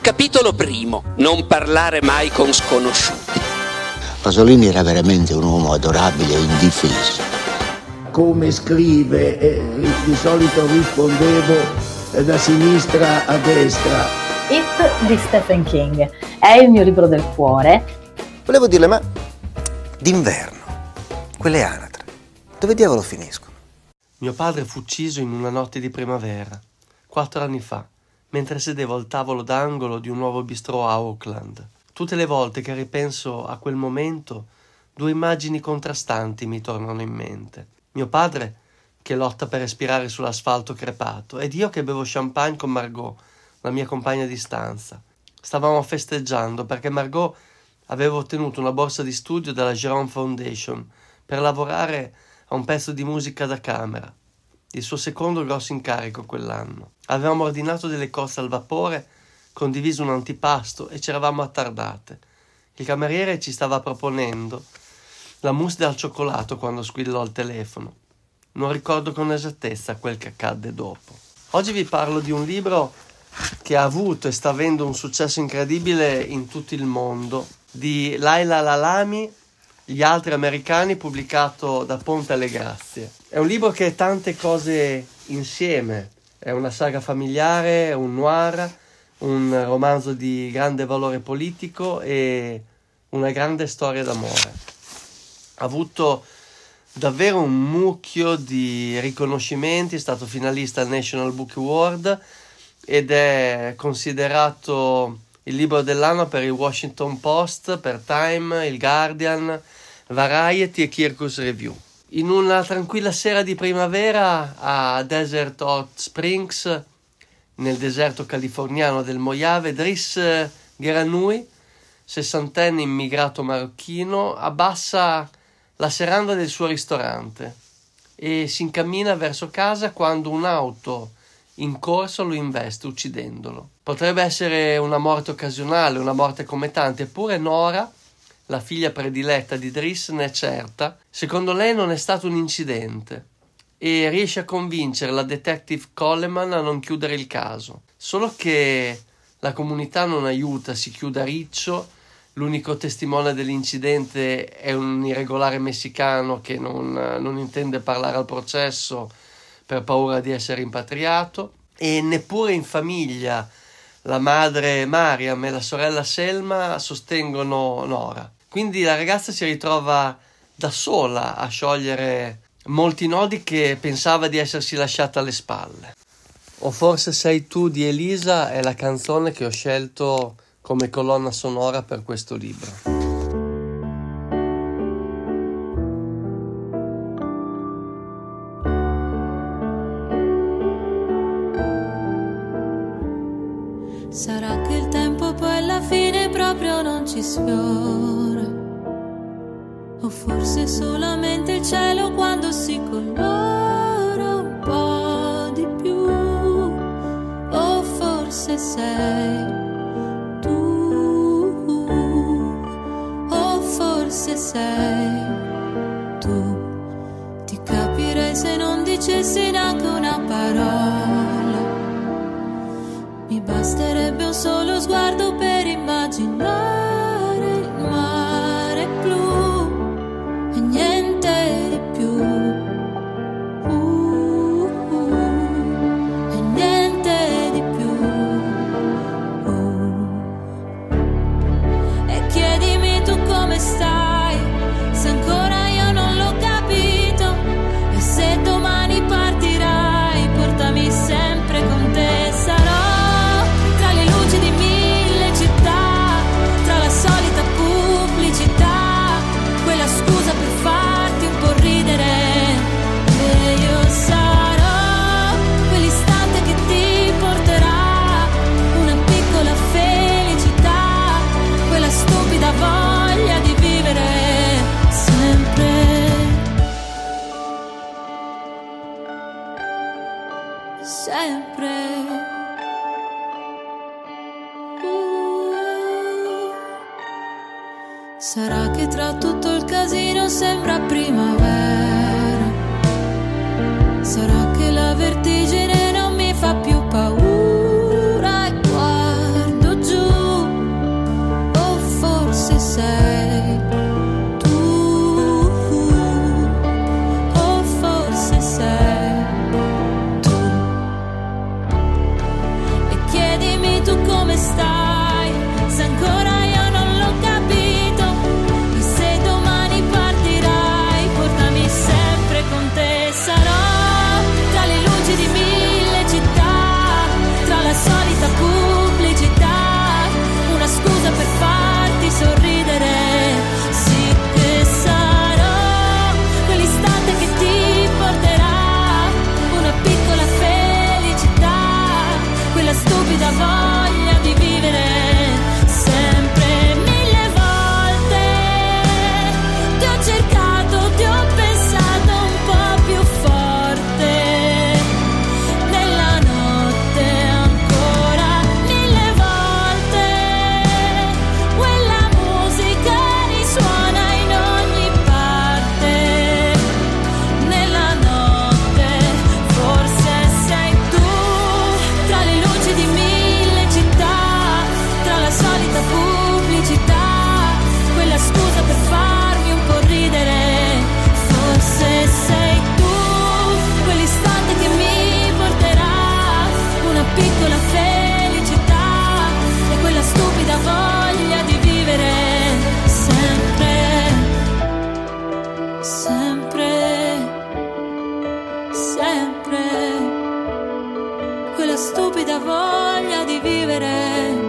Capitolo primo. Non parlare mai con sconosciuti. Pasolini era veramente un uomo adorabile e indifeso. Come scrive, eh, di solito rispondevo eh, da sinistra a destra. It di Stephen King è il mio libro del cuore. Volevo dirle, ma d'inverno, quelle anatre, dove diavolo finiscono? Mio padre fu ucciso in una notte di primavera, quattro anni fa, mentre sedevo al tavolo d'angolo di un nuovo bistrò a Auckland. Tutte le volte che ripenso a quel momento, due immagini contrastanti mi tornano in mente. Mio padre che lotta per respirare sull'asfalto crepato ed io che bevo champagne con Margot, la mia compagna di stanza. Stavamo festeggiando perché Margot aveva ottenuto una borsa di studio dalla Jerome Foundation per lavorare a un pezzo di musica da camera, il suo secondo grosso incarico quell'anno. Avevamo ordinato delle cozze al vapore condiviso un antipasto e ci eravamo attardate. Il cameriere ci stava proponendo la mousse al cioccolato quando squillò il telefono. Non ricordo con esattezza quel che accadde dopo. Oggi vi parlo di un libro che ha avuto e sta avendo un successo incredibile in tutto il mondo, di Laila Lalami, Gli altri americani, pubblicato da Ponte alle Grazie. È un libro che è tante cose insieme, è una saga familiare, un noir, un romanzo di grande valore politico e una grande storia d'amore. Ha avuto davvero un mucchio di riconoscimenti, è stato finalista al National Book Award ed è considerato il libro dell'anno per il Washington Post, per Time, il Guardian, Variety e Kirkus Review. In una tranquilla sera di primavera a Desert Hot Springs nel deserto californiano del Mojave, Driss Geranui, sessantenne immigrato marocchino, abbassa la serranda del suo ristorante e si incammina verso casa quando un'auto in corsa lo investe uccidendolo. Potrebbe essere una morte occasionale, una morte come tante, eppure Nora, la figlia prediletta di Driss, ne è certa. Secondo lei non è stato un incidente e riesce a convincere la detective Coleman a non chiudere il caso. Solo che la comunità non aiuta, si chiude a riccio. L'unico testimone dell'incidente è un irregolare messicano che non, non intende parlare al processo per paura di essere rimpatriato e neppure in famiglia la madre Mariam e la sorella Selma sostengono Nora. Quindi la ragazza si ritrova da sola a sciogliere molti nodi che pensava di essersi lasciata alle spalle. O forse sei tu di Elisa è la canzone che ho scelto come colonna sonora per questo libro. Sarà che il tempo poi alla fine proprio non ci sfiora o forse solamente il cielo quando si colora un po' di più. O forse sei tu. O forse sei tu. Ti capirei se non dicessi neanche una parola. Mi basterebbe un solo sguardo giù stupida voglia di vivere